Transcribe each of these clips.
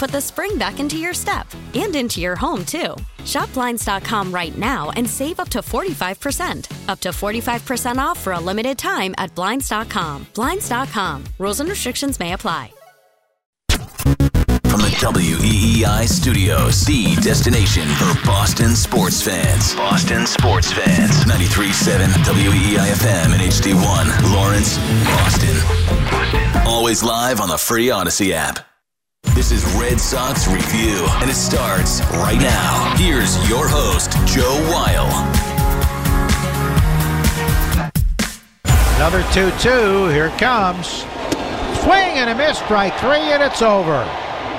put the spring back into your step and into your home, too. Shop Blinds.com right now and save up to 45%. Up to 45% off for a limited time at Blinds.com. Blinds.com. Rules and restrictions may apply. From the WEEI studios, the destination for Boston sports fans. Boston sports fans. 93.7 WEEI FM and HD1, Lawrence, Boston. Always live on the free Odyssey app. This is Red Sox Review, and it starts right now. Here's your host, Joe Weil. Another 2 2. Here it comes. Swing and a miss, strike three, and it's over.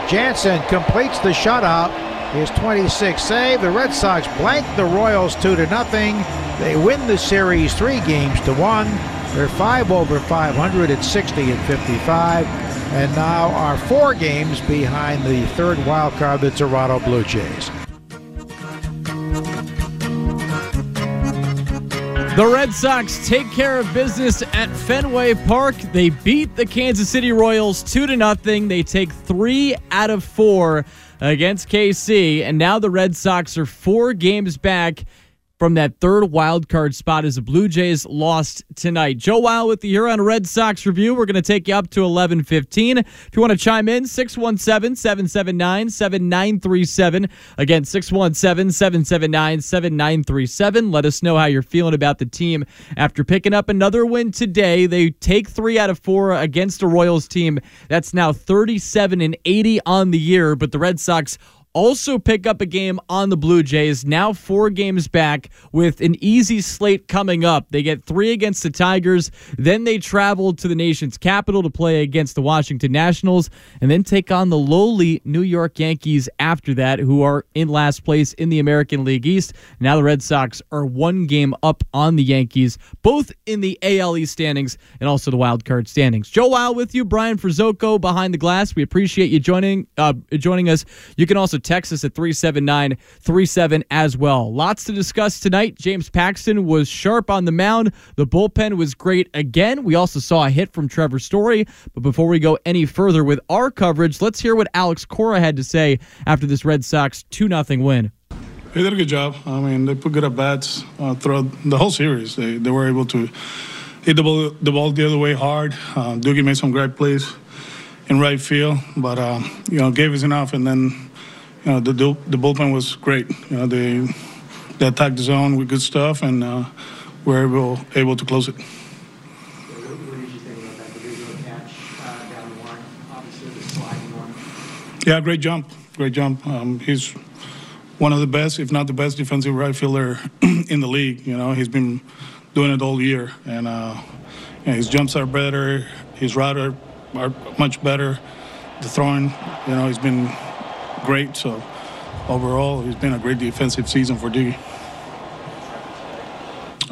Jansen completes the shutout. His 26th save. The Red Sox blank the Royals 2 to nothing. They win the series three games to one. They're five over 500 at 60 and 55, and now are four games behind the third wild card, the Toronto Blue Jays. The Red Sox take care of business at Fenway Park. They beat the Kansas City Royals 2 to nothing. They take 3 out of 4 against KC and now the Red Sox are 4 games back from that third wild card spot as the Blue Jays lost tonight. Joe Weil with the Huron Red Sox review. We're going to take you up to 11:15. If you want to chime in, 617-779-7937. Again, 617-779-7937. Let us know how you're feeling about the team after picking up another win today. They take 3 out of 4 against a Royals team that's now 37 and 80 on the year, but the Red Sox also pick up a game on the Blue Jays. Now four games back with an easy slate coming up. They get three against the Tigers, then they travel to the nation's capital to play against the Washington Nationals, and then take on the lowly New York Yankees after that, who are in last place in the American League East. Now the Red Sox are one game up on the Yankees, both in the AL East standings and also the wild card standings. Joe Weil with you, Brian Frizzoco behind the glass. We appreciate you joining uh, joining us. You can also text us at 37937 as well. Lots to discuss tonight. James Paxton was sharp on the mound. The bullpen was great again. We also saw a hit from Trevor Story. But before we go any further with our coverage, let's hear what Alex Cora had to say after this Red Sox 2 0 win. They did a good job. I mean, they put good at bats uh, throughout the whole series. They, they were able to hit the ball, the ball the other way hard. Uh, Doogie made some great plays in right field, but uh, you know gave us enough. And then you know the the bullpen was great. You know they they attacked the zone with good stuff, and uh, were able able to close it. Yeah, great jump, great jump. Um, he's one of the best, if not the best, defensive right fielder in the league. You know, he's been doing it all year, and uh, you know, his jumps are better, his route are, are much better. The throwing, you know, he's been great. So overall, it's been a great defensive season for Diggy.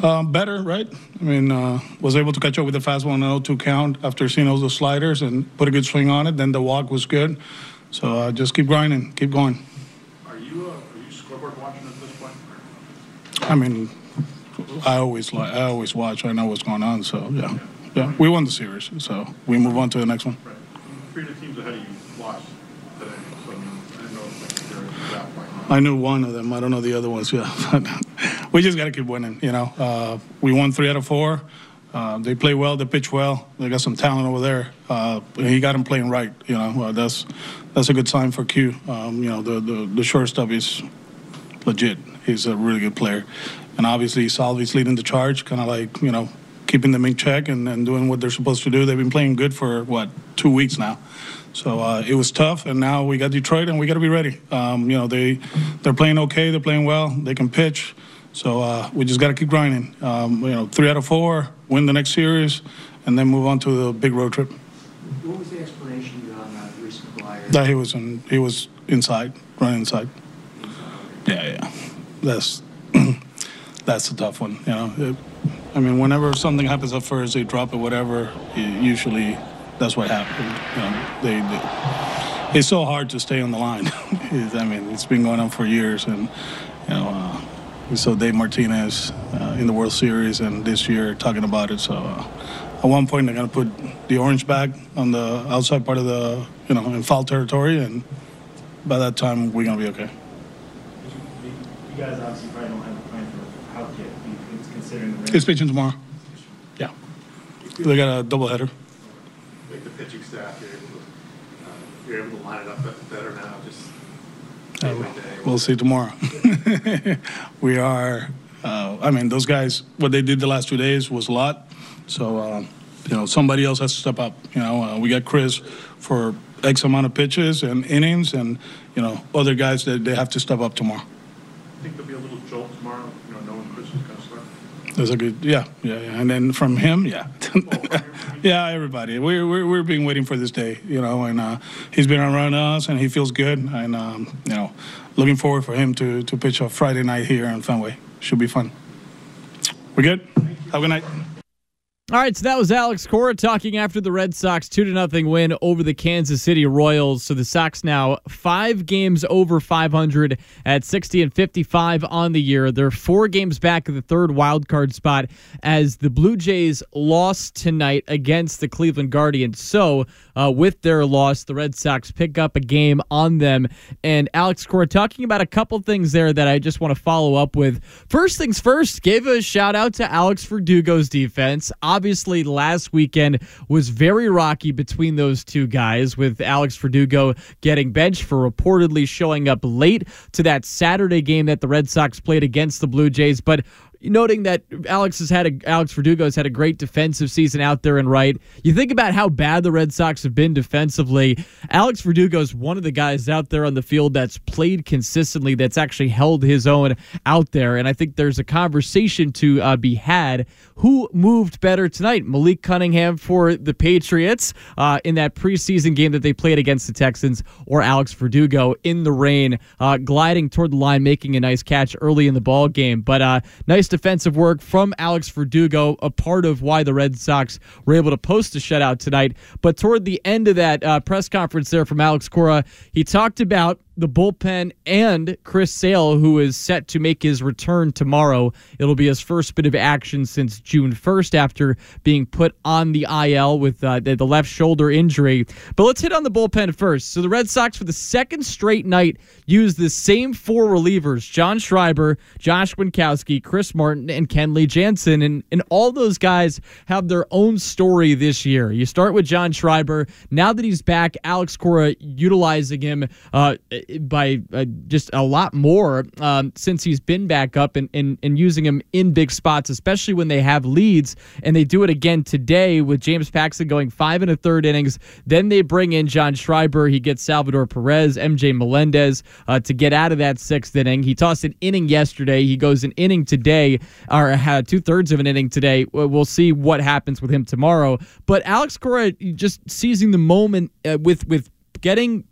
Um, better, right? I mean, uh, was able to catch up with the fastball on an 0-2 count after seeing all those sliders and put a good swing on it. Then the walk was good. So uh, just keep grinding, keep going. Are you uh, are you scoreboard watching at this point? I mean, I always li- I always watch. I know what's going on. So yeah, yeah. We won the series, so we move on to the next one. Right. three of the teams ahead of you lost today, so I mean, I didn't know if they're at that point. I knew one of them. I don't know the other ones. Yeah, we just got to keep winning. You know, uh, we won three out of four. Uh, they play well. They pitch well. They got some talent over there. Uh, he got them playing right. You know, uh, that's that's a good sign for Q. Um, you know, the, the the shortstop is legit. He's a really good player, and obviously Salvy's leading the charge, kind of like you know keeping them in check and, and doing what they're supposed to do. They've been playing good for what two weeks now. So uh, it was tough, and now we got Detroit, and we got to be ready. Um, you know, they they're playing okay, they're playing well, they can pitch. So uh, we just got to keep grinding. Um, you know, three out of four, win the next series, and then move on to the big road trip. What was the explanation on uh, Reese McGuire? That he was in, he was inside, running inside. Yeah, yeah, that's that's a tough one. You know, It- I mean, whenever something happens at first, they drop it, whatever. it- Usually, that's what happened. You know, they, they it's so hard to stay on the line. I mean, it's been going on for years, and you know, uh, we saw Dave Martinez uh, in the World Series, and this year talking about it. So, uh, at one point, they're gonna put the orange bag on the outside part of the, you know, in foul territory, and by that time, we're gonna be okay. You guys obviously probably don't have a plan for how yet, considering the rain. It's pitching tomorrow. Yeah, they got a doubleheader. Pitching staff, you're able to, uh, you're able to line it up better now, just day by day. We'll see tomorrow. we are. Uh, I mean, those guys. What they did the last two days was a lot. So, uh, you know, somebody else has to step up. You know, uh, we got Chris for X amount of pitches and innings, and you know, other guys that they have to step up tomorrow. I think there'll be a little jolt tomorrow, you know, knowing Chris is gonna start. That's a good. Yeah, yeah, yeah. And then from him, yeah, yeah, everybody. We're we're we're being waiting for this day. You know, and uh, he's been around us, and he feels good, and um, you know, looking forward for him to to pitch a Friday night here in Fenway. Should be fun. We're good? Have a good night. All right, so that was Alex Cora talking after the Red Sox 2 to nothing win over the Kansas City Royals. So the Sox now 5 games over 500 at 60 and 55 on the year. They're 4 games back of the third wild card spot as the Blue Jays lost tonight against the Cleveland Guardians. So, uh, with their loss, the Red Sox pick up a game on them. And Alex Cora talking about a couple things there that I just want to follow up with. First things first, gave a shout out to Alex Verdugo's defense. Last weekend was very rocky between those two guys, with Alex Verdugo getting benched for reportedly showing up late to that Saturday game that the Red Sox played against the Blue Jays. But noting that Alex has had a, Alex Verdugo has had a great defensive season out there and right. You think about how bad the Red Sox have been defensively. Alex Verdugo is one of the guys out there on the field that's played consistently, that's actually held his own out there, and I think there's a conversation to uh, be had. Who moved better tonight? Malik Cunningham for the Patriots uh, in that preseason game that they played against the Texans, or Alex Verdugo in the rain, uh, gliding toward the line, making a nice catch early in the ball game. But uh, nice defensive work from Alex Verdugo, a part of why the Red Sox were able to post a shutout tonight. But toward the end of that uh, press conference there from Alex Cora, he talked about the bullpen and Chris Sale, who is set to make his return tomorrow. It'll be his first bit of action since June 1st after being put on the IL with uh, the, left shoulder injury. But let's hit on the bullpen first. So the Red Sox, for the second straight night, used the same four relievers John Schreiber, Josh Winckowski, Chris Martin, and Kenley Jansen. And, and all those guys have their own story this year. You start with John Schreiber. Now that he's back, Alex Cora utilizing him uh, by uh, just a lot more um, since he's been back up and, and, and using him in big spots, especially when they have leads. And they do it again today with James Paxton going five and a third innings. Then they bring in John Schreiber. He gets Salvador Perez, MJ Melendez uh, to get out of that sixth inning. He tossed an inning yesterday. He goes an inning today, or had two thirds of an inning today. We'll see what happens with him tomorrow. But Alex Cora just seizing the moment uh, with with getting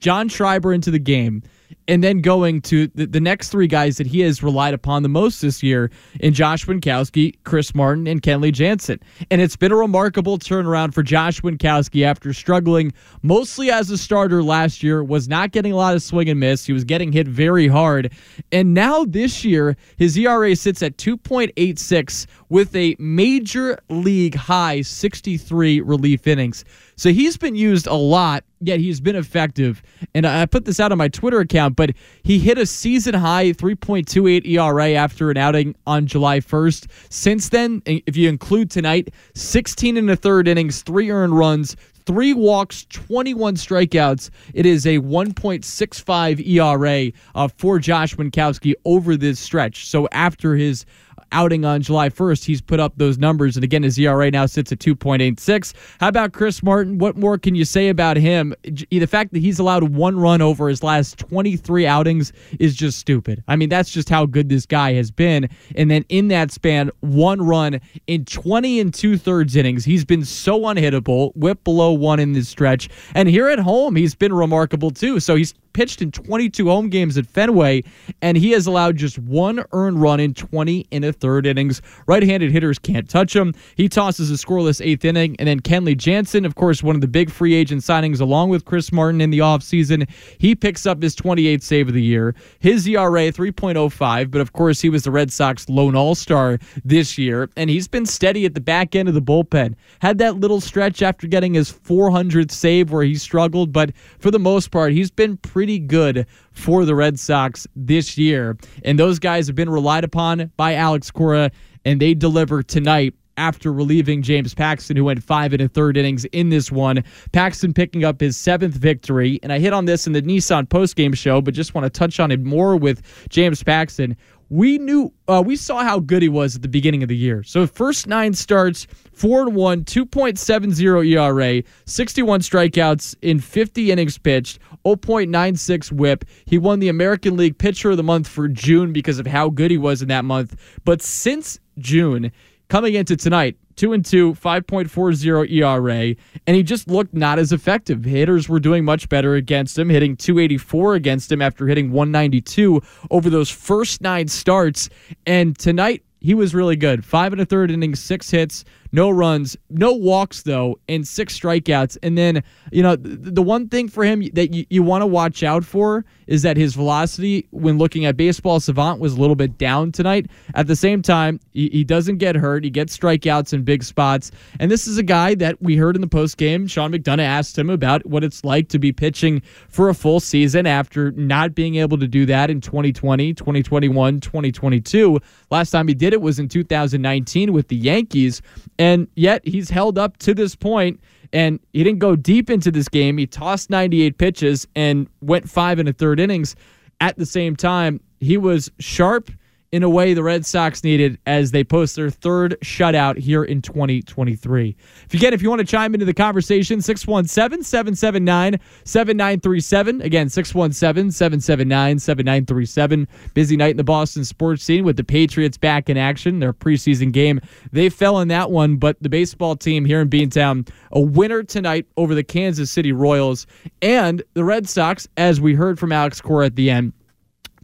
John Schreiber into the game, and then going to the, the next three guys that he has relied upon the most this year in Josh Winckowski, Chris Martin, and Kenley Jansen. And it's been a remarkable turnaround for Josh Winckowski after struggling mostly as a starter last year, was not getting a lot of swing and miss. He was getting hit very hard. And now this year, his ERA sits at 2.86 with a major league high 63 relief innings. So he's been used a lot, yet he's been effective. And I put this out on my Twitter account, but he hit a season high 3.28 ERA after an outing on July 1st. Since then, if you include tonight, 16 and a third innings, three earned runs, three walks, 21 strikeouts. It is a 1.65 ERA uh, for Josh Winckowski over this stretch. So after his outing on July 1st, he's put up those numbers. And again, his ERA now sits at 2.86. How about Chris Martin? What more can you say about him? The fact that he's allowed one run over his last 23 outings is just stupid. I mean, that's just how good this guy has been. And then in that span, one run in 20 and two thirds innings. He's been so unhittable, whip below one in this stretch. And here at home, he's been remarkable too. So he's pitched in 22 home games at Fenway, and he has allowed just one earned run in 20 and a third innings. Right handed hitters can't touch him. He tosses a scoreless eighth inning, and then Kenley Jansen, of course, one of the big free agent signings along with Chris Martin in the offseason, he picks up his 28th save of the year. His ERA 3.05, but of course, he was the Red Sox lone all star this year, and he's been steady at the back end of the bullpen. Had that little stretch after getting his 400th save where he struggled, but for the most part, he's been pretty pretty good for the Red Sox this year. And those guys have been relied upon by Alex Cora, and they deliver tonight after relieving James Paxton, who went five and a third innings in this one. Paxton picking up his seventh victory. And I hit on this in the Nissan postgame show, but just want to touch on it more with James Paxton we knew uh, we saw how good he was at the beginning of the year. So first nine starts, four and one, two point seven zero ERA, sixty one strikeouts in fifty innings pitched, 0.96 WHIP. He won the American League Pitcher of the Month for June because of how good he was in that month. But since June, coming into tonight, two and two, 5.40 ERA, and he just looked not as effective. Hitters were doing much better against him, hitting 284 against him after hitting 192 over those first nine starts. And tonight, he was really good. Five and a third innings, six hits, no runs, no walks though, and six strikeouts. And then, you know, the, the one thing for him that you, you want to watch out for is that his velocity when looking at baseball savant was a little bit down tonight. At the same time, he, he doesn't get hurt. He gets strikeouts in big spots. And this is a guy that we heard in the post game. Sean McDonough asked him about what it's like to be pitching for a full season after not being able to do that in 2020, 2021, 2022. Last time he did it was in 2019 with the Yankees. And yet he's held up to this point, and he didn't go deep into this game. He tossed 98 pitches and went five and a third innings. At the same time, he was sharp in a way the Red Sox needed as they post their third shutout here in 2023. If you get, if you want to chime into the conversation, 617 779 7937. Again, 617 779 7937. Busy night in the Boston sports scene with the Patriots back in action. Their preseason game, they fell in that one, but the baseball team here in Beantown, a winner tonight over the Kansas City Royals. And the Red Sox, as we heard from Alex Cora at the end,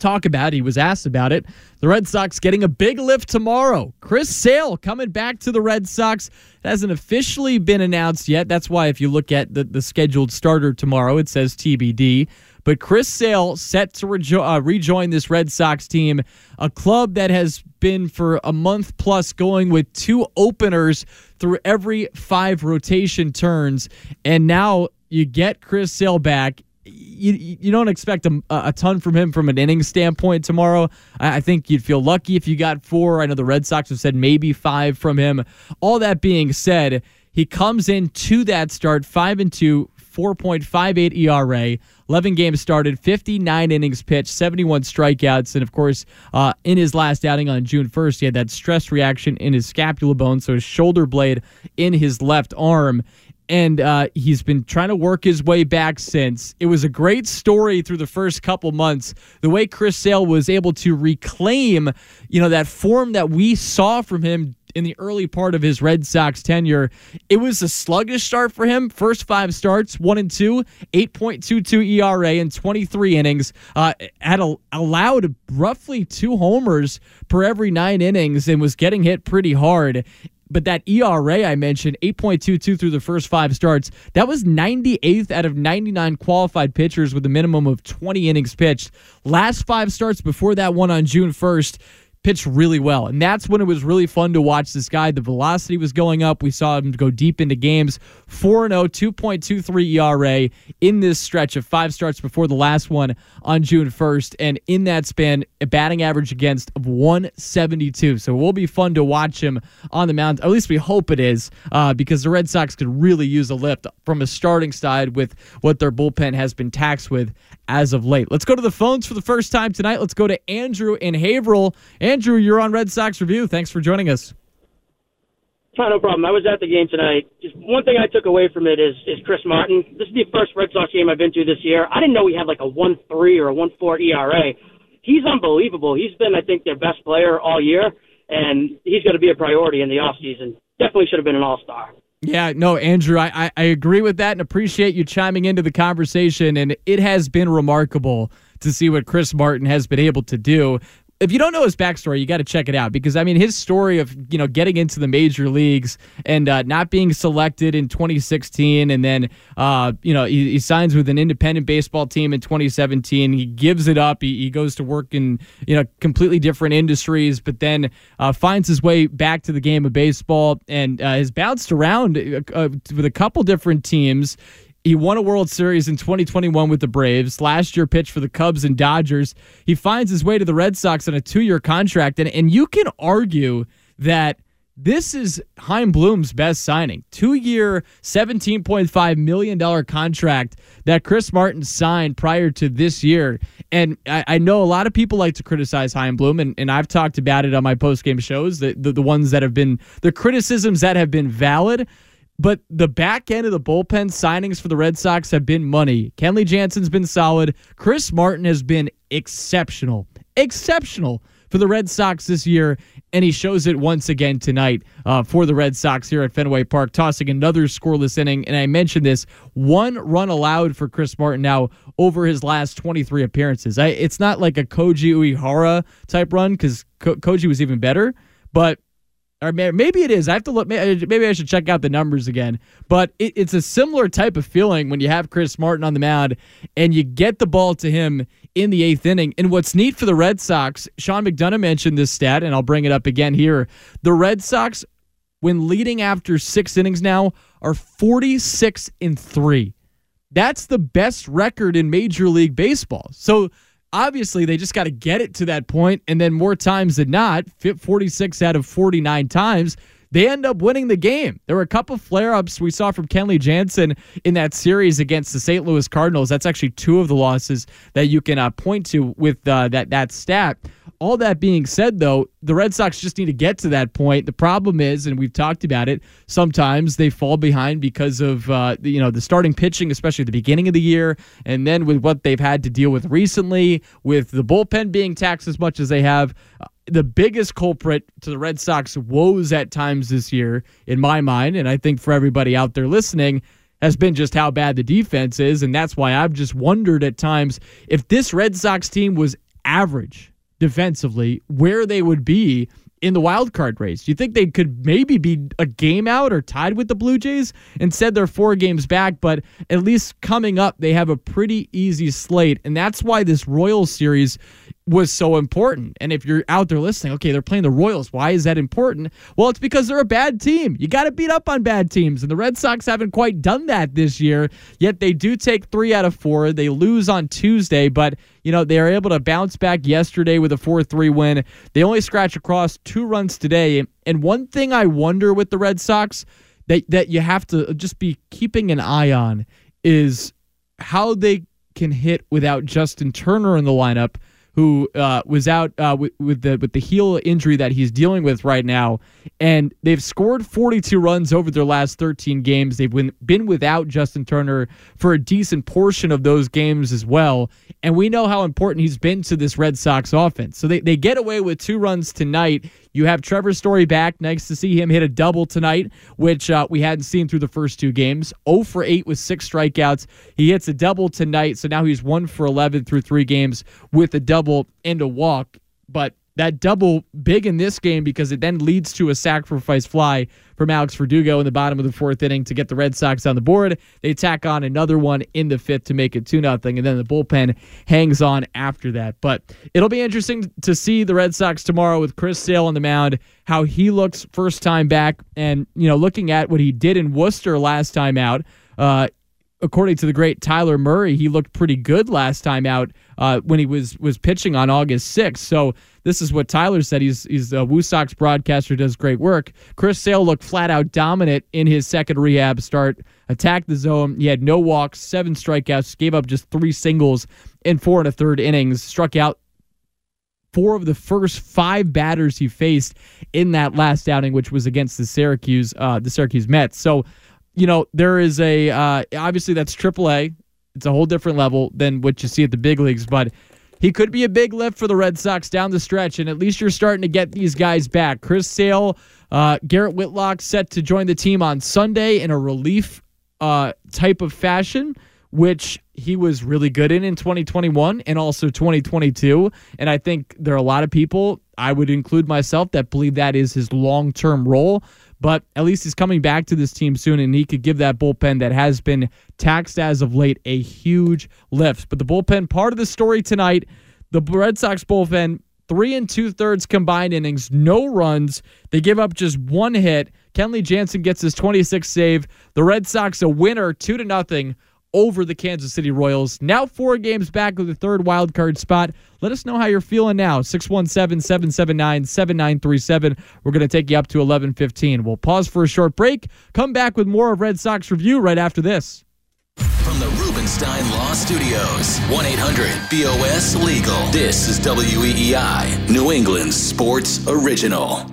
talk about. He was asked about it. The Red Sox getting a big lift tomorrow. Chris Sale coming back to the Red Sox. It hasn't officially been announced yet. That's why if you look at the, the scheduled starter tomorrow, it says TBD. But Chris Sale set to rejo- uh, rejoin this Red Sox team, a club that has been for a month plus going with two openers through every five rotation turns. And now you get Chris Sale back you you don't expect a, a ton from him from an inning standpoint tomorrow. I, I think you'd feel lucky if you got four. I know the Red Sox have said maybe five from him. All that being said, he comes in to that start five and two, 4.58 ERA. 11 games started, 59 innings pitched, 71 strikeouts. And of course, uh, in his last outing on June 1st, he had that stress reaction in his scapula bone, so his shoulder blade in his left arm and uh, he's been trying to work his way back since. It was a great story through the first couple months. The way Chris Sale was able to reclaim, you know, that form that we saw from him in the early part of his Red Sox tenure. It was a sluggish start for him. First five starts, one and two, 8.22 ERA in 23 innings. Uh, had a, allowed roughly two homers per every nine innings and was getting hit pretty hard. But that ERA I mentioned, 8.22 through the first five starts, that was 98th out of 99 qualified pitchers with a minimum of 20 innings pitched. Last five starts before that one on June 1st, pitched really well. And that's when it was really fun to watch this guy. The velocity was going up. We saw him go deep into games. 4 0, 2.23 ERA in this stretch of five starts before the last one on June 1st. And in that span, a batting average against of 172. So it will be fun to watch him on the mound. At least we hope it is, uh, because the Red Sox could really use a lift from a starting side with what their bullpen has been taxed with as of late. Let's go to the phones for the first time tonight. Let's go to Andrew in Haverhill. Andrew, you're on Red Sox Review. Thanks for joining us. Oh, no problem. I was at the game tonight. Just one thing I took away from it is is Chris Martin. This is the first Red Sox game I've been to this year. I didn't know he had like a one three or a one four ERA. He's unbelievable. He's been, I think, their best player all year, and he's going to be a priority in the off season. Definitely should have been an all star. Yeah, no, Andrew, I, I agree with that and appreciate you chiming into the conversation. And it has been remarkable to see what Chris Martin has been able to do if you don't know his backstory, you got to check it out because I mean his story of you know getting into the major leagues and uh, not being selected in 2016, and then uh, you know he, he, signs with an independent baseball team in 2017. He gives it up. He, he goes to work in you know completely different industries, but then uh, finds his way back to the game of baseball and uh, has bounced around uh, uh, with a couple different teams. He won a World Series in 2021 with the Braves. Last year, pitched for the Cubs and Dodgers. He finds his way to the Red Sox on a two year contract. And, and you can argue that this is Chaim Bloom's best signing. Two year, $17.5 million contract that Chris Martin signed prior to this year. And I, I, know a lot of people like to criticize Chaim Bloom, and, and I've talked about it on my post game shows, the, the, the ones that have been, the criticisms that have been valid. But the back end of the bullpen signings for the Red Sox have been money. Kenley Jansen's been solid. Chris Martin has been exceptional. Exceptional for the Red Sox this year, and he shows it once again tonight uh, for the Red Sox here at Fenway Park, tossing another scoreless inning. And I mentioned this one run allowed for Chris Martin now over his last 23 appearances. I, it's not like a Koji Uehara type run because Ko- Koji was even better, but or maybe it is. I have to look. Uh, maybe I should check out the numbers again. But it, it's a similar type of feeling when you have Chris Martin on the mound and you get the ball to him in the eighth inning. And what's neat for the Red Sox, Sean McDonough mentioned this stat, and I'll bring it up again here. The Red Sox, when leading after six innings now, are 46 and three. That's the best record in Major League Baseball. So obviously they just got to get it to that point and then more times than not 46 out of 49 times they end up winning the game. There were a couple flare ups we saw from Kenley Jansen in that series against the St. Louis Cardinals. That's actually two of the losses that you can uh, point to with uh, that that stat. All that being said, though, the Red Sox just need to get to that point. The problem is, and we've talked about it, sometimes they fall behind because of uh, you know the starting pitching, especially at the beginning of the year, and then with what they've had to deal with recently, with the bullpen being taxed as much as they have the biggest culprit to the Red Sox woes at times this year, in my mind, and I think for everybody out there listening, has been just how bad the defense is. And that's why I've just wondered at times if this Red Sox team was average defensively, where they would be in the wild card race. Do you think they could maybe be a game out or tied with the Blue Jays? Instead, they're four games back, but at least coming up, they have a pretty easy slate. And that's why this Royals series was so important. And if you're out there listening, okay, they're playing the Royals. Why is that important? Well, it's because they're a bad team. You got to beat up on bad teams. And the Red Sox haven't quite done that this year, yet they do take three out of four. They lose on Tuesday, but, you know, they are able to bounce back yesterday with a 4 3 win. They only scratch across two runs today. And one thing I wonder with the Red Sox that, that you have to just be keeping an eye on is how they can hit without Justin Turner in the lineup who uh, was out uh, with, with, the with the heel injury that he's dealing with right now, and they've scored 42 runs over their last 13 games. They've been, been without Justin Turner for a decent portion of those games as well, and we know how important he's been to this Red Sox offense. So they, they get away with two runs tonight. You have Trevor Story back. Nice to see him hit a double tonight, which uh, we hadn't seen through the first two games. 0 for 8 with six strikeouts. He hits a double tonight, so now he's 1 for 11 through three games with a double and a walk. But that double big in this game because it then leads to a sacrifice fly from Alex Verdugo in the bottom of the fourth inning to get the Red Sox on the board. They tack on another one in the fifth to make it 2 0, and then the bullpen hangs on after that. But it'll be interesting to see the Red Sox tomorrow with Chris Sale on the mound, how he looks first time back, and, you know, looking at what he did in Worcester last time out. Uh, according to the great Tyler Murray, he looked pretty good last time out uh, when he was was pitching on August 6th. So this is what Tyler said. He's he's a Woo Sox broadcaster, does great work. Chris Sale looked flat out dominant in his second rehab start. Attacked the zone. He had no walks, seven strikeouts, gave up just three singles in four and a third innings. Struck out four of the first five batters he faced in that last outing, which was against the Syracuse uh, the Syracuse Mets. So, you know, there is a uh, obviously that's AAA. It's a whole different level than what you see at the big leagues, but he could be a big lift for the Red Sox down the stretch, and at least you're starting to get these guys back. Chris Sale, uh, Garrett Whitlock set to join the team on Sunday in a relief uh, type of fashion, which he was really good in in 2021 and also 2022. And I think there are a lot of people, I would include myself, that believe that is his long term role but at least he's coming back to this team soon and he could give that bullpen that has been taxed as of late a huge lift. But the bullpen part of the story tonight, the Red Sox bullpen, three and two thirds combined innings, no runs. They give up just one hit. Kenley Jansen gets his 26th save. The Red Sox a winner, two to nothing over the Kansas City Royals. Now four games back of the third wild card spot. Let us know how you're feeling now. 617-779-7937. We're going to take you up to 11:15. We'll pause for a short break. Come back with more of Red Sox review right after this. From the Rubenstein Law Studios, 1-800-BOS Legal. This is WEEI, New England's sports original.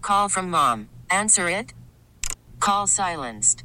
Call from mom. Answer it. Call silenced.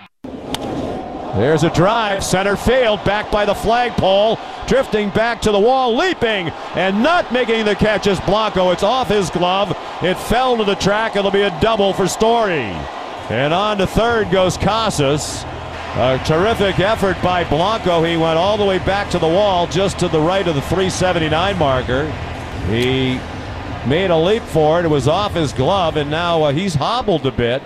There's a drive, center field, back by the flagpole, drifting back to the wall, leaping, and not making the catch is Blanco. It's off his glove. It fell to the track. It'll be a double for Story. And on to third goes Casas. A terrific effort by Blanco. He went all the way back to the wall, just to the right of the 379 marker. He made a leap for it. It was off his glove, and now uh, he's hobbled a bit.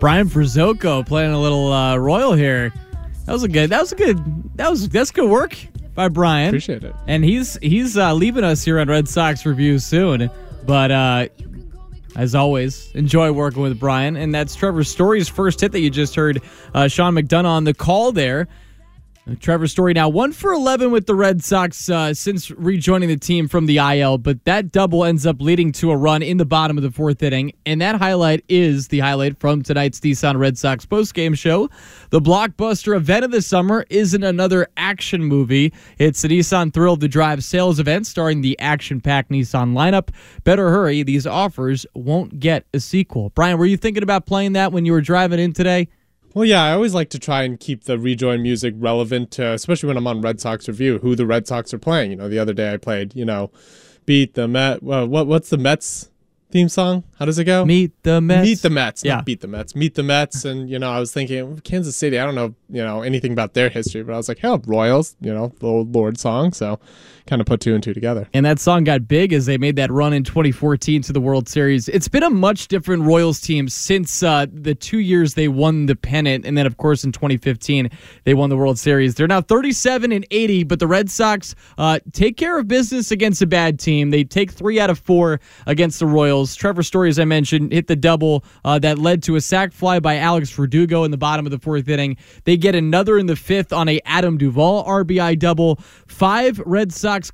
Brian Frizzoco playing a little uh, Royal here. That was a good. That was a good. That was that's good work by Brian. Appreciate it. And he's he's uh, leaving us here on Red Sox Review soon. But uh, as always, enjoy working with Brian. And that's Trevor Story's first hit that you just heard. Uh, Sean McDonough on the call there. Trevor Story now one for 11 with the Red Sox uh, since rejoining the team from the IL, but that double ends up leading to a run in the bottom of the fourth inning. And that highlight is the highlight from tonight's Nissan Red Sox postgame show. The blockbuster event of the summer isn't another action movie. It's the Nissan Thrill to Drive sales event starring the action packed Nissan lineup. Better hurry, these offers won't get a sequel. Brian, were you thinking about playing that when you were driving in today? Well, yeah, I always like to try and keep the rejoin music relevant, to, especially when I'm on Red Sox review, who the Red Sox are playing. You know, the other day I played, you know, beat the Met. Well, what what's the Mets theme song? How does it go? Meet the Mets. Meet the Mets. Yeah. Not beat the Mets. Meet the Mets. And, you know, I was thinking, Kansas City, I don't know, you know, anything about their history, but I was like, hell, Royals, you know, the old Lorde song. So kind of put two and two together. And that song got big as they made that run in 2014 to the World Series. It's been a much different Royals team since uh, the two years they won the pennant. And then, of course, in 2015, they won the World Series. They're now 37 and 80, but the Red Sox uh, take care of business against a bad team. They take three out of four against the Royals. Trevor Story, as I mentioned, hit the double uh, that led to a sac fly by Alex Verdugo in the bottom of the fourth inning. They get another in the fifth on a Adam Duvall RBI double. Five Red Sox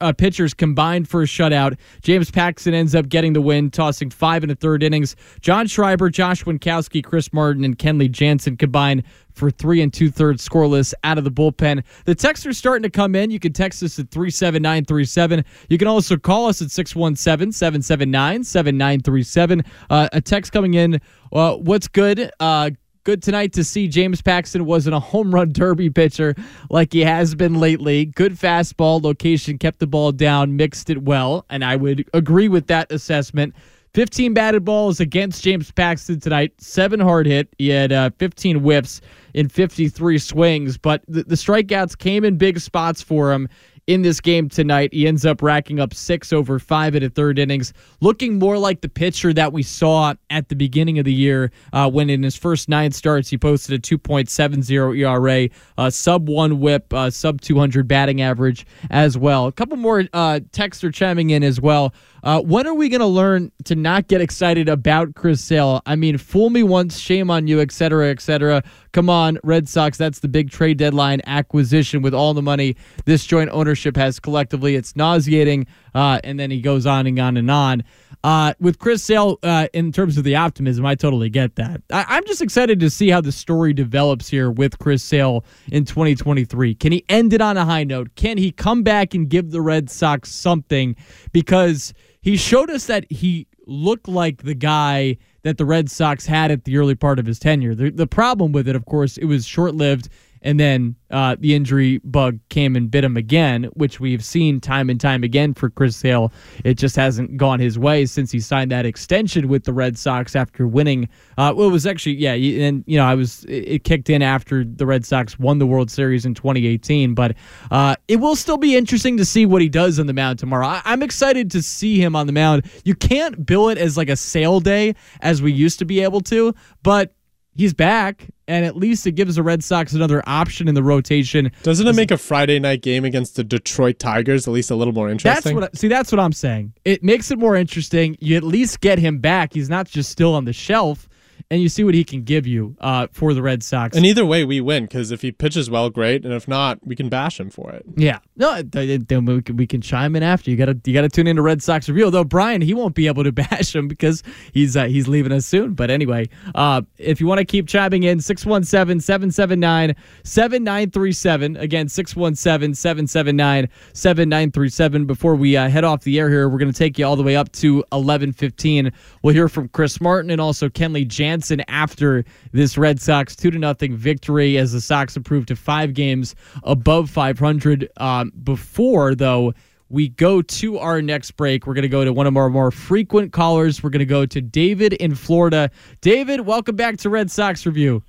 uh, pitchers combined for a shutout. James Paxton ends up getting the win, tossing five in the third innings. John Schreiber, Josh Winckowski, Chris Martin, and Kenley Jansen combined for three and two thirds scoreless out of the bullpen. The texts are starting to come in. You can text us at 37937. You can also call us at 617 779 7937. Uh, a text coming in. Uh, what's good? Uh, good tonight to see James Paxton wasn't a home run derby pitcher like he has been lately. Good fastball location, kept the ball down, mixed it well, and I would agree with that assessment. 15 batted balls against James Paxton tonight, seven hard hit. He had uh, 15 whiffs in 53 swings, but the, the strikeouts came in big spots for him in this game tonight. He ends up racking up six over five in the third innings, looking more like the pitcher that we saw at the beginning of the year uh, when in his first nine starts he posted a 2.70 ERA, uh, sub one whip, uh, sub 200 batting average as well. A couple more uh, texts are chiming in as well. Uh, when are we going to learn to not get excited about Chris Sale? I mean, fool me once, shame on you, et cetera, et cetera. Come on, Red Sox. That's the big trade deadline acquisition with all the money this joint ownership has collectively. It's nauseating. Uh, and then he goes on and on and on. Uh, with Chris Sale, uh, in terms of the optimism, I totally get that. I- am just excited to see how the story develops here with Chris Sale in 2023. Can he end it on a high note? Can he come back and give the Red Sox something? Because he showed us that he looked like the guy that the Red Sox had at the early part of his tenure. The, the problem with it, of course, it was short lived and then uh, the injury bug came and bit him again, which we've seen time and time again for Chris Sale. It just hasn't gone his way since he signed that extension with the Red Sox after winning. Uh, well, it was actually yeah, and you know I was it kicked in after the Red Sox won the World Series in 2018. But uh, it will still be interesting to see what he does on the mound tomorrow. I- I'm excited to see him on the mound. You can't bill it as like a sale day as we used to be able to, but he's back, and at least it gives the Red Sox another option in the rotation. Doesn't it make a Friday night game against the Detroit Tigers at least a little more interesting? That's what. See, that's what I'm saying. It makes it more interesting. You at least get him back. He's not just still on the shelf and you see what he can give you uh, for the Red Sox. And either way, we win because if he pitches well, great, and if not, we can bash him for it. Yeah, no, then we can, we can chime in after. You gotta you gotta tune into Red Sox review. Though Brian, he won't be able to bash him because he's uh, he's leaving us soon. But anyway, uh, if you want to keep chiming in, 617-779-7937. Again, 617-779-7937. Before we uh, head off the air here, we're gonna take you all the way up to 11:15. We'll hear from Chris Martin and also Kenley Jansen after this Red Sox two to nothing victory as the Sox improved to five games above 500. Um, before though we go to our next break, we're going to go to one of our more frequent callers. We're going to go to David in Florida. David, welcome back to Red Sox Review.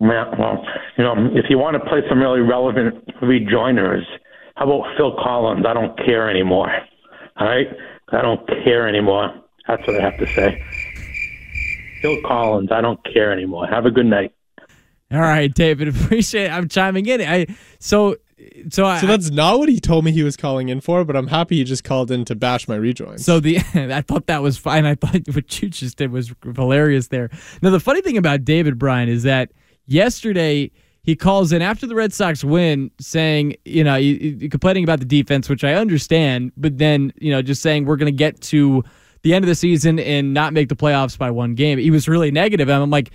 Yeah, well, you know, if you want to play some really relevant rejoiners, how about Phil Collins? I don't care anymore. All right, I don't care anymore. That's what I have to say. Phil Collins. I don't care anymore. Have a good night. All right, David. Appreciate. It. I'm chiming in. I so so I, So that's not what he told me he was calling in for, but I'm happy he just called in to bash my rejoins. So the I thought that was fine. I thought what you just did was hilarious there. Now the funny thing about David Bryan is that yesterday he calls in after the Red Sox win, saying you know you, you complaining about the defense, which I understand, but then you know just saying we're going to get to the end of the season and not make the playoffs by one game. He was really negative, and I'm like.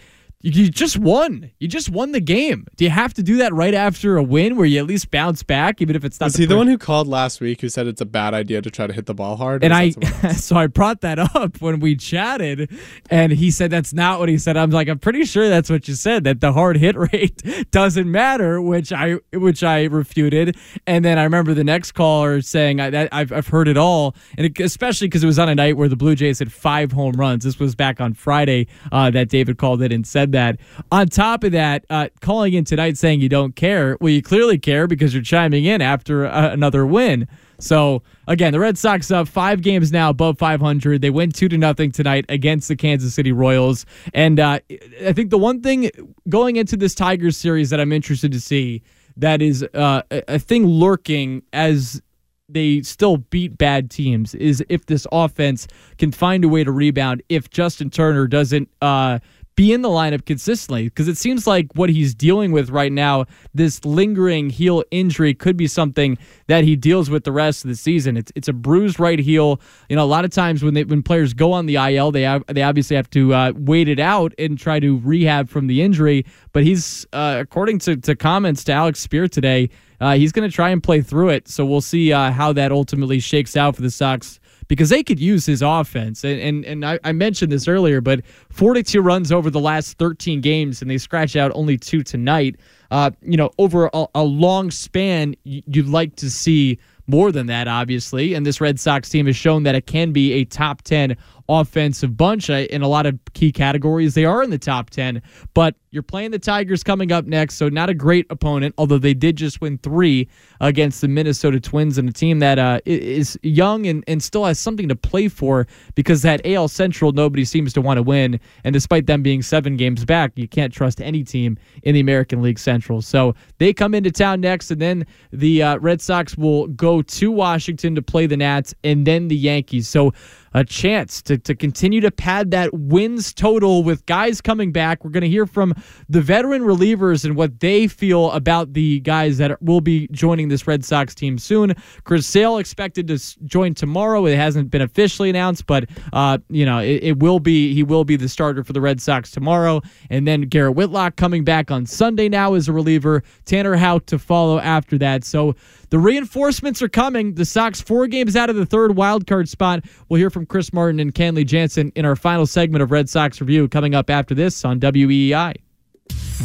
You just won. You just won the game. Do you have to do that right after a win where you at least bounce back, even if it's not? Was he the one who called last week who said it's a bad idea to try to hit the ball hard? And I, so I brought that up when we chatted, and he said that's not what he said. I'm like, I'm pretty sure that's what you said. That the hard hit rate doesn't matter, which I, which I refuted. And then I remember the next caller saying I, that I've, I've heard it all, and it, especially because it was on a night where the Blue Jays had five home runs. This was back on Friday uh, that David called it and said that. On top of that, uh, calling in tonight saying you don't care. Well, you clearly care because you're chiming in after uh, another win. So again, the Red Sox up five games now above 500. They went two to nothing tonight against the Kansas City Royals. And uh, I think the one thing going into this Tigers series that I'm interested to see that is uh, a thing lurking as they still beat bad teams is if this offense can find a way to rebound if Justin Turner doesn't uh, be in the lineup consistently because it seems like what he's dealing with right now, this lingering heel injury, could be something that he deals with the rest of the season. It's it's a bruised right heel. You know, a lot of times when they when players go on the IL, they have, they obviously have to uh, wait it out and try to rehab from the injury. But he's uh, according to to comments to Alex Speier today. Uh, he's going to try and play through it, so we'll see uh, how that ultimately shakes out for the Sox because they could use his offense. And and, and I, I, mentioned this earlier, but 42 runs over the last 13 games, and they scratch out only two tonight. Uh, you know, over a, a long span, you'd like to see more than that, obviously. And this Red Sox team has shown that it can be a top 10 offensive bunch in a lot of key categories. They are in the top 10, but you're playing the Tigers coming up next, so not a great opponent, although they did just win three against the Minnesota Twins and a team that uh, is young and, and still has something to play for because that AL Central nobody seems to want to win. And despite them being seven games back, you can't trust any team in the American League Central. So they come into town next, and then the uh, Red Sox will go to Washington to play the Nats and then the Yankees. So a chance to, to continue to pad that wins total with guys coming back. We're going to hear from the veteran relievers and what they feel about the guys that will be joining this Red Sox team soon. Chris Sale expected to join tomorrow. It hasn't been officially announced, but uh, you know it, it will be. He will be the starter for the Red Sox tomorrow, and then Garrett Whitlock coming back on Sunday now as a reliever. Tanner Houck to follow after that. So the reinforcements are coming. The Sox four games out of the third wild card spot. We'll hear from Chris Martin and Kenley Jansen in our final segment of Red Sox Review coming up after this on WEEI.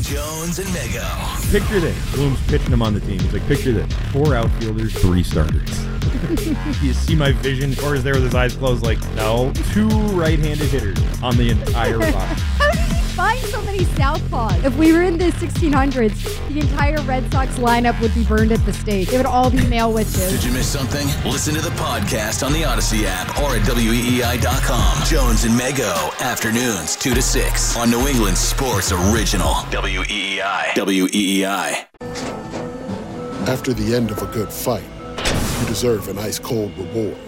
Jones and Mego. Picture this. Bloom's pitching him on the team. He's like, picture this. Four outfielders, three starters. you see my vision? Or is there with his eyes closed like, no. Two right-handed hitters on the entire box. How find so many southpaws? If we were in the 1600s, the entire Red Sox lineup would be burned at the stake. It would all be male witches. Did you miss something? Listen to the podcast on the Audacy app or at weei.com. Jones and Mego, afternoons 2 to 6 on New England Sports Original. WEEI. WEEI. After the end of a good fight, you deserve an ice cold reward.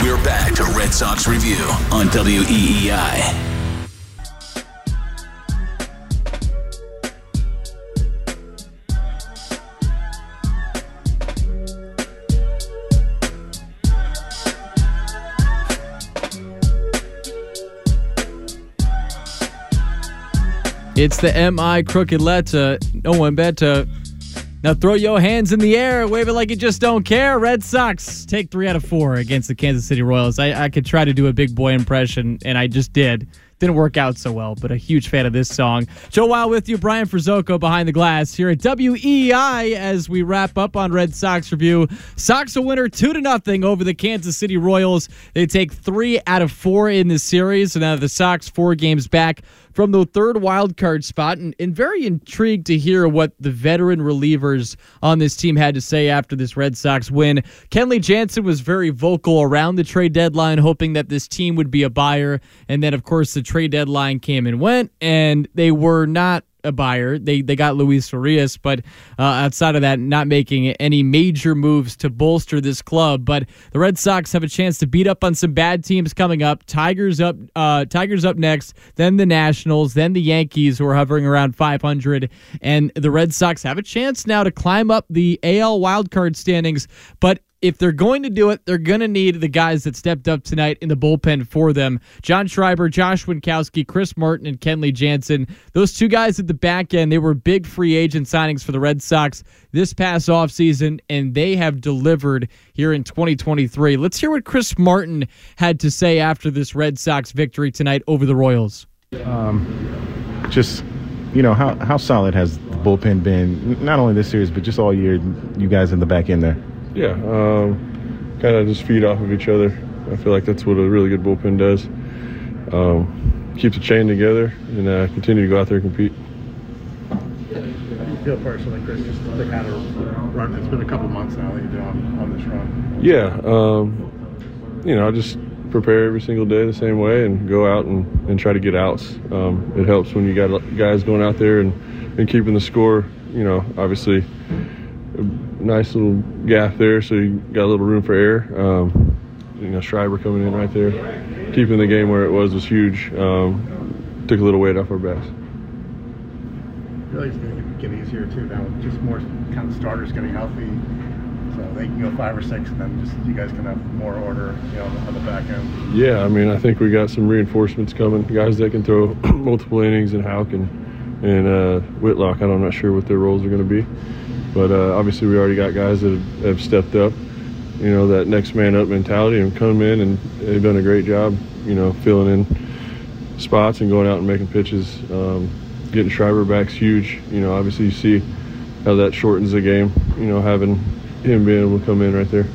We're back to Red Sox Review on WEEI. It's the MI Crooked Letta, no one better now throw your hands in the air, wave it like you just don't care. Red Sox take three out of four against the Kansas City Royals. I, I could try to do a Big Boi impression, and I just did. Didn't work out so well, but a huge fan of this song. Joe Weil with you, Brian Frizzoco behind the glass here at WEEI as we wrap up on Red Sox review. Sox a winner two to nothing over the Kansas City Royals. They take three out of four in this series, and now the Sox four games back from the third wild card spot and, and, very intrigued to hear what the veteran relievers on this team had to say after this Red Sox win. Kenley Jansen was very vocal around the trade deadline, hoping that this team would be a buyer. And then, of course, the trade deadline came and went, and they were not a buyer. They they got Luis Urias, but uh, outside of that, not making any major moves to bolster this club. But the Red Sox have a chance to beat up on some bad teams coming up. Tigers up, uh, Tigers up next, then the Nationals, then the Yankees, who are hovering around 500, and the Red Sox have a chance now to climb up the AL wildcard standings. But if they're going to do it, they're going to need the guys that stepped up tonight in the bullpen for them. John Schreiber, Josh Winckowski, Chris Martin, and Kenley Jansen. Those two guys at the back end, they were big free agent signings for the Red Sox this past offseason, and they have delivered here in 2023. Let's hear what Chris Martin had to say after this Red Sox victory tonight over the Royals. Um, just, you know, how, how solid has the bullpen been, not only this series, but just all year, you guys in the back end there? Yeah, um, kind of just feed off of each other. I feel like that's what a really good bullpen does. Um, keeps the chain together and uh, continue to go out there and compete. How do you feel personally, Chris, just the kind of run? It's been a couple months now that you've been on, on this run. Yeah, um, you know, I just prepare every single day the same way and go out and, and try to get outs. Um, it helps when you got guys going out there and, and keeping the score. You know, obviously nice little gap there, so you got a little room for air. Um, you know, Schreiber coming in right there, keeping the game where it was was huge. Um, took a little weight off our backs. Like it's going to get easier too now. Just more kind of starters getting healthy, so they can go five or six, and then just you guys can have more order, you know, on the back end. Yeah, I mean, I think we got some reinforcements coming. Guys that can throw multiple innings, and Houck and and uh, Whitlock. I'm not sure what their roles are going to be. But uh, obviously, we already got guys that have, have, stepped up. You know that next man up mentality and come in and they've done a great job. You know, filling in spots and going out and making pitches. Um, getting Schreiber back's huge. You know, obviously you see how that shortens the game. You know, having him being able to come in right there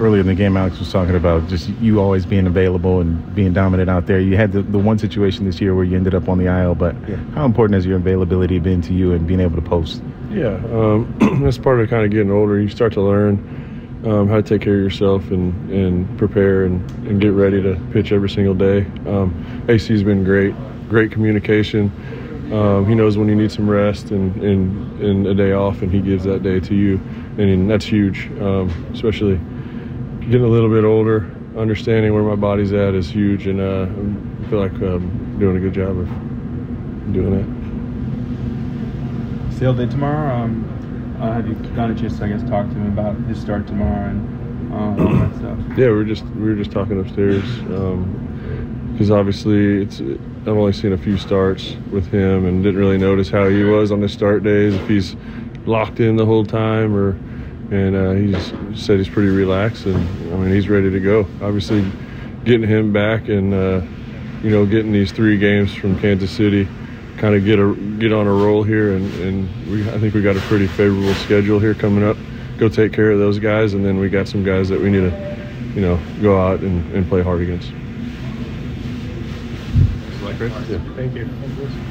earlier in the game, Alex was talking about just you always being available and being dominant out there. You had the, the one situation this year where you ended up on the IL, but yeah. how important has your availability been to you and being able to post? Yeah, um, that's part of kind of getting older. You start to learn um, how to take care of yourself and, and prepare and, and get ready to pitch every single day. Um, AC's been great, great communication. Um, he knows when you need some rest and, and, and a day off, and he gives that day to you. And that's huge, um, especially – getting a little bit older, understanding where my body's at is huge, and uh, I feel like I'm doing a good job of doing that. Sale day tomorrow. Um, uh, have you gotten a chance to, I guess, talk to him about his start tomorrow and uh, all that stuff? Yeah, we were just we were just talking upstairs because um, obviously it's I've only seen a few starts with him and didn't really notice how he was on his start days if he's locked in the whole time or and uh, he said he's pretty relaxed and I mean he's ready to go. Obviously, getting him back and uh, you know getting these three games from Kansas City, kind of get a get on a roll here, and, and we I think we got a pretty favorable schedule here coming up. Go take care of those guys, and then we got some guys that we need to you know go out and, and play hard against. Thank you.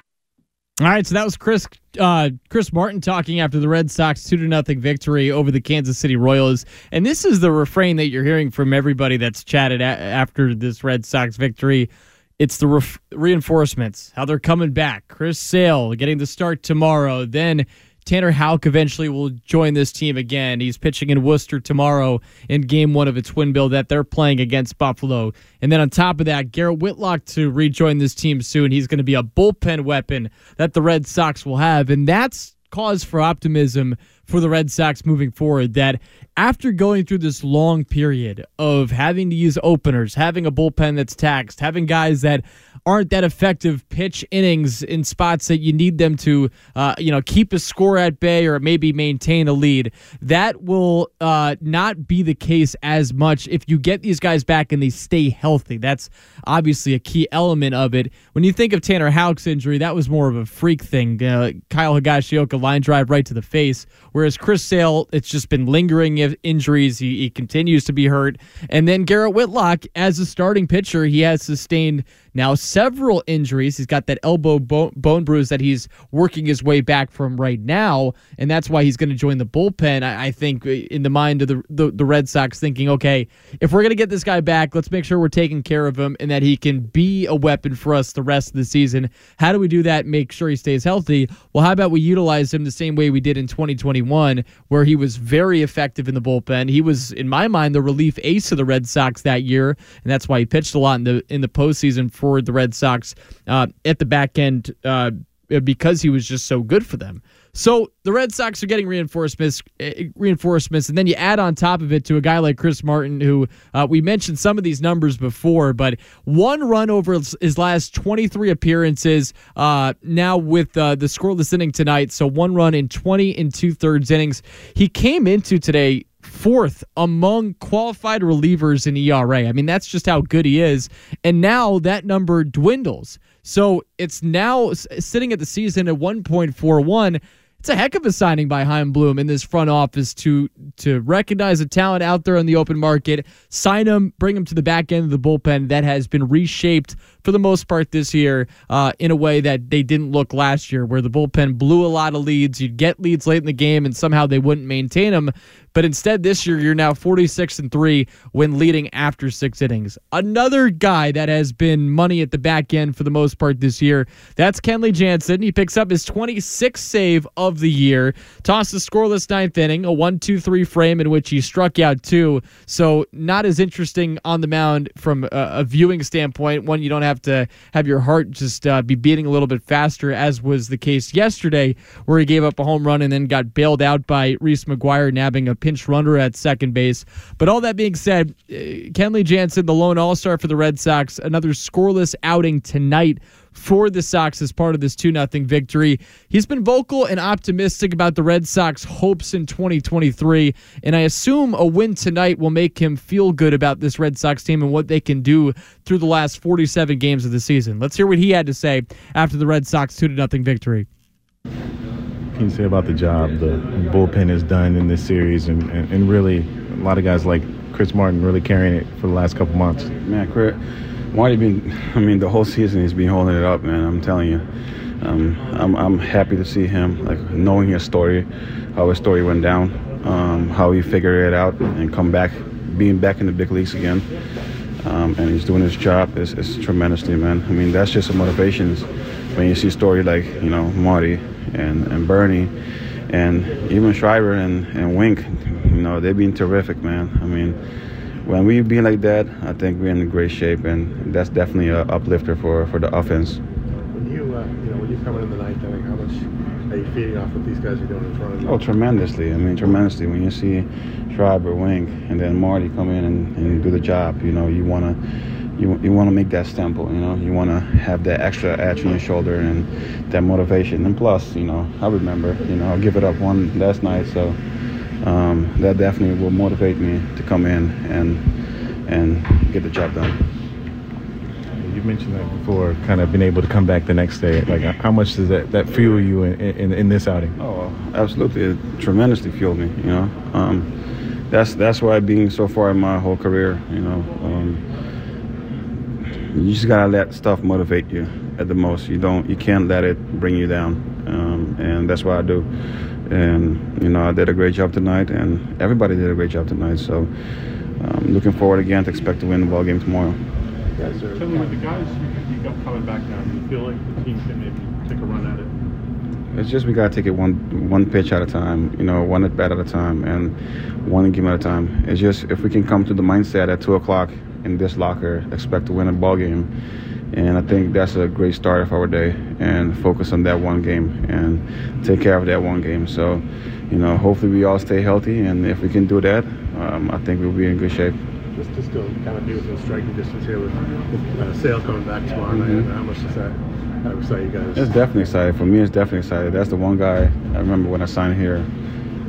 All right, so that was Chris uh, Chris Martin talking after the Red Sox two to nothing victory over the Kansas City Royals, and this is the refrain that you're hearing from everybody that's chatted a- after this Red Sox victory. It's the re- reinforcements, how they're coming back. Chris Sale getting the start tomorrow, then Tanner Houck eventually will join this team again. He's pitching in Worcester tomorrow in game one of a twin bill that they're playing against Buffalo. And then on top of that, Garrett Whitlock to rejoin this team soon. He's going to be a bullpen weapon that the Red Sox will have. And that's cause for optimism for the Red Sox moving forward that after going through this long period of having to use openers, having a bullpen that's taxed, having guys that aren't that effective pitch innings in spots that you need them to, uh, you know, keep a score at bay or maybe maintain a lead, that will uh, not be the case as much if you get these guys back and they stay healthy. That's obviously a key element of it. When you think of Tanner Houck's injury, that was more of a freak thing. Uh, Kyle Higashioka line drive right to the face, whereas Chris Sale, it's just been lingering injuries. He, he continues to be hurt. And then Garrett Whitlock, as a starting pitcher, he has sustained now several injuries. He's got that elbow bone, bone bruise that he's working his way back from right now, and that's why he's going to join the bullpen. I, I, think uh, in the mind of the, the, the Red Sox, thinking, okay, if we're going to get this guy back, let's make sure we're taking care of him and that he can be a weapon for us the rest of the season. How do we do that? Make sure he stays healthy. Well, how about we utilize him the same way we did in 2021, where he was very effective in the bullpen. He was, in my mind, the relief ace of the Red Sox that year, and that's why he pitched a lot in the in the postseason for the Red Sox uh, at the back end uh, because he was just so good for them. So the Red Sox are getting reinforcements, eh, reinforcements, and then you add on top of it to a guy like Chris Martin, who uh, we mentioned some of these numbers before, but one run over his last 23 appearances. Uh, now with uh, the scoreless inning tonight, so one run in 20 and two thirds innings. He came into today fourth among qualified relievers in ERA. I mean, that's just how good he is. And now that number dwindles. So it's now sitting at the season at 1.41 it's a heck of a signing by Chaim Bloom in this front office to to recognize a talent out there on the open market, sign him, bring him to the back end of the bullpen that has been reshaped for the most part this year uh, in a way that they didn't look last year, where the bullpen blew a lot of leads. You'd get leads late in the game, and somehow they wouldn't maintain them. But instead, this year you're now 46 and three when leading after six innings. Another guy that has been money at the back end for the most part this year. That's Kenley Jansen. He picks up his 26th save of the year. Tossed a scoreless ninth inning, a one-two-three frame in which he struck out two. So not as interesting on the mound from a, a viewing standpoint. One you don't have to have your heart just uh, be beating a little bit faster, as was the case yesterday, where he gave up a home run and then got bailed out by Reese McGuire nabbing a pinch runner at second base. But all that being said, uh, Kenley Jansen, the lone All Star for the Red Sox, another scoreless outing tonight for the Sox as part of this 2 0 victory. He's been vocal and optimistic about the Red Sox hopes in 2023, and I assume a win tonight will make him feel good about this Red Sox team and what they can do through the last 47 games of the season. Let's hear what he had to say after the Red Sox 2 0 victory can you say about the job the bullpen has done in this series and, and, and, really a lot of guys like Chris Martin really carrying it for the last couple months? Man, Chris, Marty been, I mean, the whole season he's been holding it up, man. I'm telling you. Um, I'm, I'm happy to see him, like knowing his story, how his story went down, um, how he figured it out and come back, being back in the big leagues again. Um, and he's doing his job It's, is tremendously, man. I mean, that's just a motivation when you see story like, you know, Marty and, and Bernie and even Schreiber and, and Wink, you know, they've been terrific, man. I mean, when we be like that, I think we're in great shape, and that's definitely an uplifter for, for the offense. When you, uh, you know, when you come in the ninth inning, how much are you feeding off what these guys are doing in front of you? Oh, tremendously. I mean, tremendously. When you see Schreiber, Wink, and then Marty come in and, and do the job, you know, you want to you, you want to make that stample, you know, you want to have that extra edge on your shoulder and that motivation. And plus, you know, I remember, you know, I give it up one last night, so um, that definitely will motivate me to come in and and get the job done. You mentioned that before, kind of being able to come back the next day. Like, how much does that, that fuel you in, in, in this outing? Oh, absolutely, it tremendously fueled me. You know, um, that's that's why being so far in my whole career, you know, um, you just gotta let stuff motivate you at the most. You don't, you can't let it bring you down, um, and that's what I do. And you know, I did a great job tonight, and everybody did a great job tonight. So, um, looking forward again to expect to win the ball game tomorrow. Guys are, Tell me, with the guys you, you got coming back now, do you feel like the team can maybe take a run at it? It's just we gotta take it one one pitch at a time, you know, one at bat at a time, and one game at a time. It's just if we can come to the mindset at two o'clock in this locker, expect to win a ball game, And I think that's a great start of our day and focus on that one game and take care of that one game. So, you know, hopefully we all stay healthy. And if we can do that, um, I think we'll be in good shape. Just to still kind of be within striking distance here with, with uh, Sale coming back tomorrow night. Mhm. How much does that kind of excite you guys? It's definitely excited. For me, it's definitely excited. That's the one guy I remember when I signed here.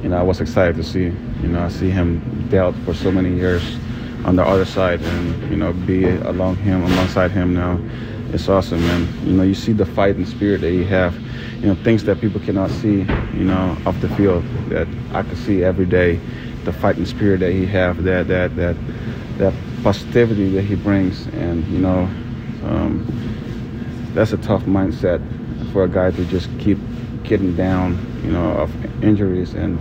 You know, I was excited to see. You know, I see him dealt for so many years on the other side, and you know, be along him, alongside him now. It's awesome, man. You know, you see the fight and spirit that he have. You know, things that people cannot see. You know, off the field that I can see every day. The fighting spirit that he have, that that that that positivity that he brings, and you know, um, that's a tough mindset for a guy to just keep getting down, you know, of injuries, and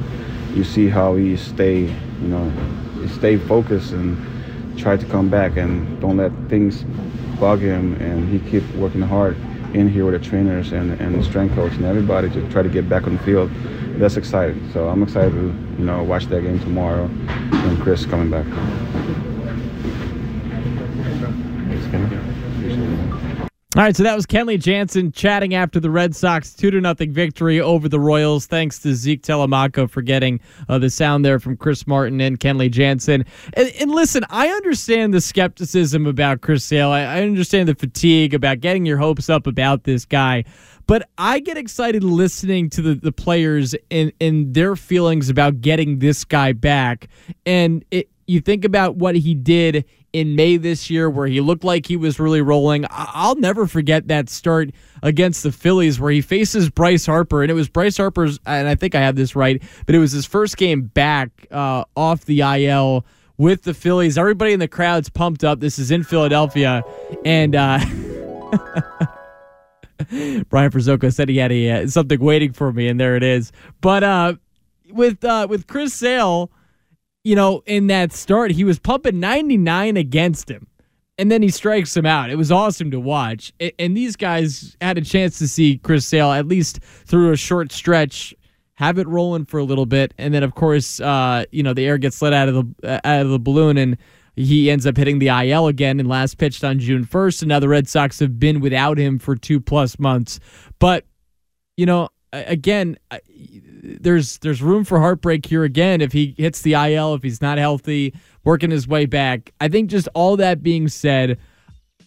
you see how he stay, you know, stay focused and try to come back, and don't let things bug him, and he keep working hard in here with the trainers and and the strength coach and everybody to try to get back on the field. That's exciting. So I'm excited to, you know, watch that game tomorrow, and Chris coming back. All right, so that was Kenley Jansen chatting after the Red Sox 2 to nothing victory over the Royals. Thanks to Zeke Telemaco for getting uh, the sound there from Chris Martin and Kenley Jansen. And, and listen, I understand the skepticism about Chris Sale. I, I understand the fatigue about getting your hopes up about this guy. But I get excited listening to the, the players and, and their feelings about getting this guy back. And it, you think about what he did in May this year, where he looked like he was really rolling. I'll never forget that start against the Phillies, where he faces Bryce Harper, and it was Bryce Harper's, and I think I have this right, but it was his first game back uh, off the IL with the Phillies. Everybody in the crowd's pumped up. This is in Philadelphia, and. Uh, Brian Frizzoka said he had a, uh, something waiting for me, and there it is. But uh, with uh, with Chris Sale, you know, in that start, he was pumping 99 against him. And then he strikes him out. It was awesome to watch. And these guys had a chance to see Chris Sale, at least through a short stretch, have it rolling for a little bit. And then, of course, uh, you know, the air gets let out of the uh, out of the balloon and he ends up hitting the IL again and last pitched on June 1st. And now the Red Sox have been without him for two plus months. But, you know, again, there's there's room for heartbreak here again if he hits the IL, if he's not healthy, working his way back. I think just all that being said,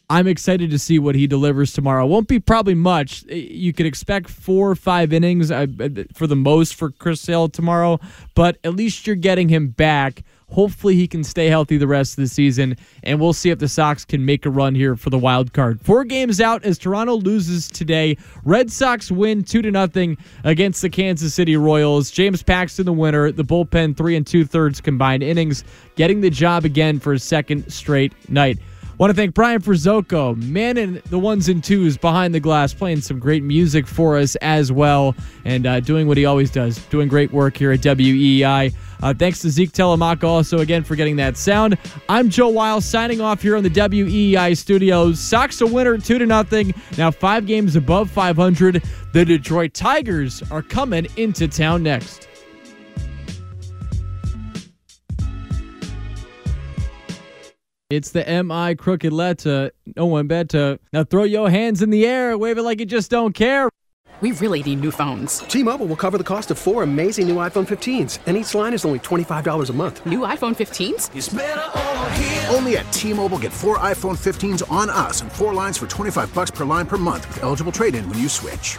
I'm excited to see what he delivers tomorrow. Won't be probably much. You could expect four or five innings for the most for Chris Sale tomorrow, but at least you're getting him back. Hopefully, he can stay healthy the rest of the season, and we'll see if the Sox can make a run here for the wild card. Four games out as Toronto loses today. Red Sox win two to nothing against the Kansas City Royals. James Paxton, the winner. The bullpen three and two thirds combined innings, getting the job again for a second straight night. Want to thank Brian Frizzoco, manning the ones and twos behind the glass, playing some great music for us as well, and uh, doing what he always does, doing great work here at WEEI. Uh, thanks to Zeke Telemaco also again for getting that sound. I'm Joe Weil signing off here on the WEEI studios. Sox a winner, two to nothing. Now five games above 500. The Detroit Tigers are coming into town next. It's the MI Crooked Letter. No one better. Now throw your hands in the air, wave it like you just don't care. We really need new phones. T-Mobile will cover the cost of four amazing new iPhone 15s, and each line is only $25 a month. New iPhone 15s? Only at T-Mobile get four iPhone 15s on us and four lines for 25 bucks per line per month with eligible trade-in when you switch.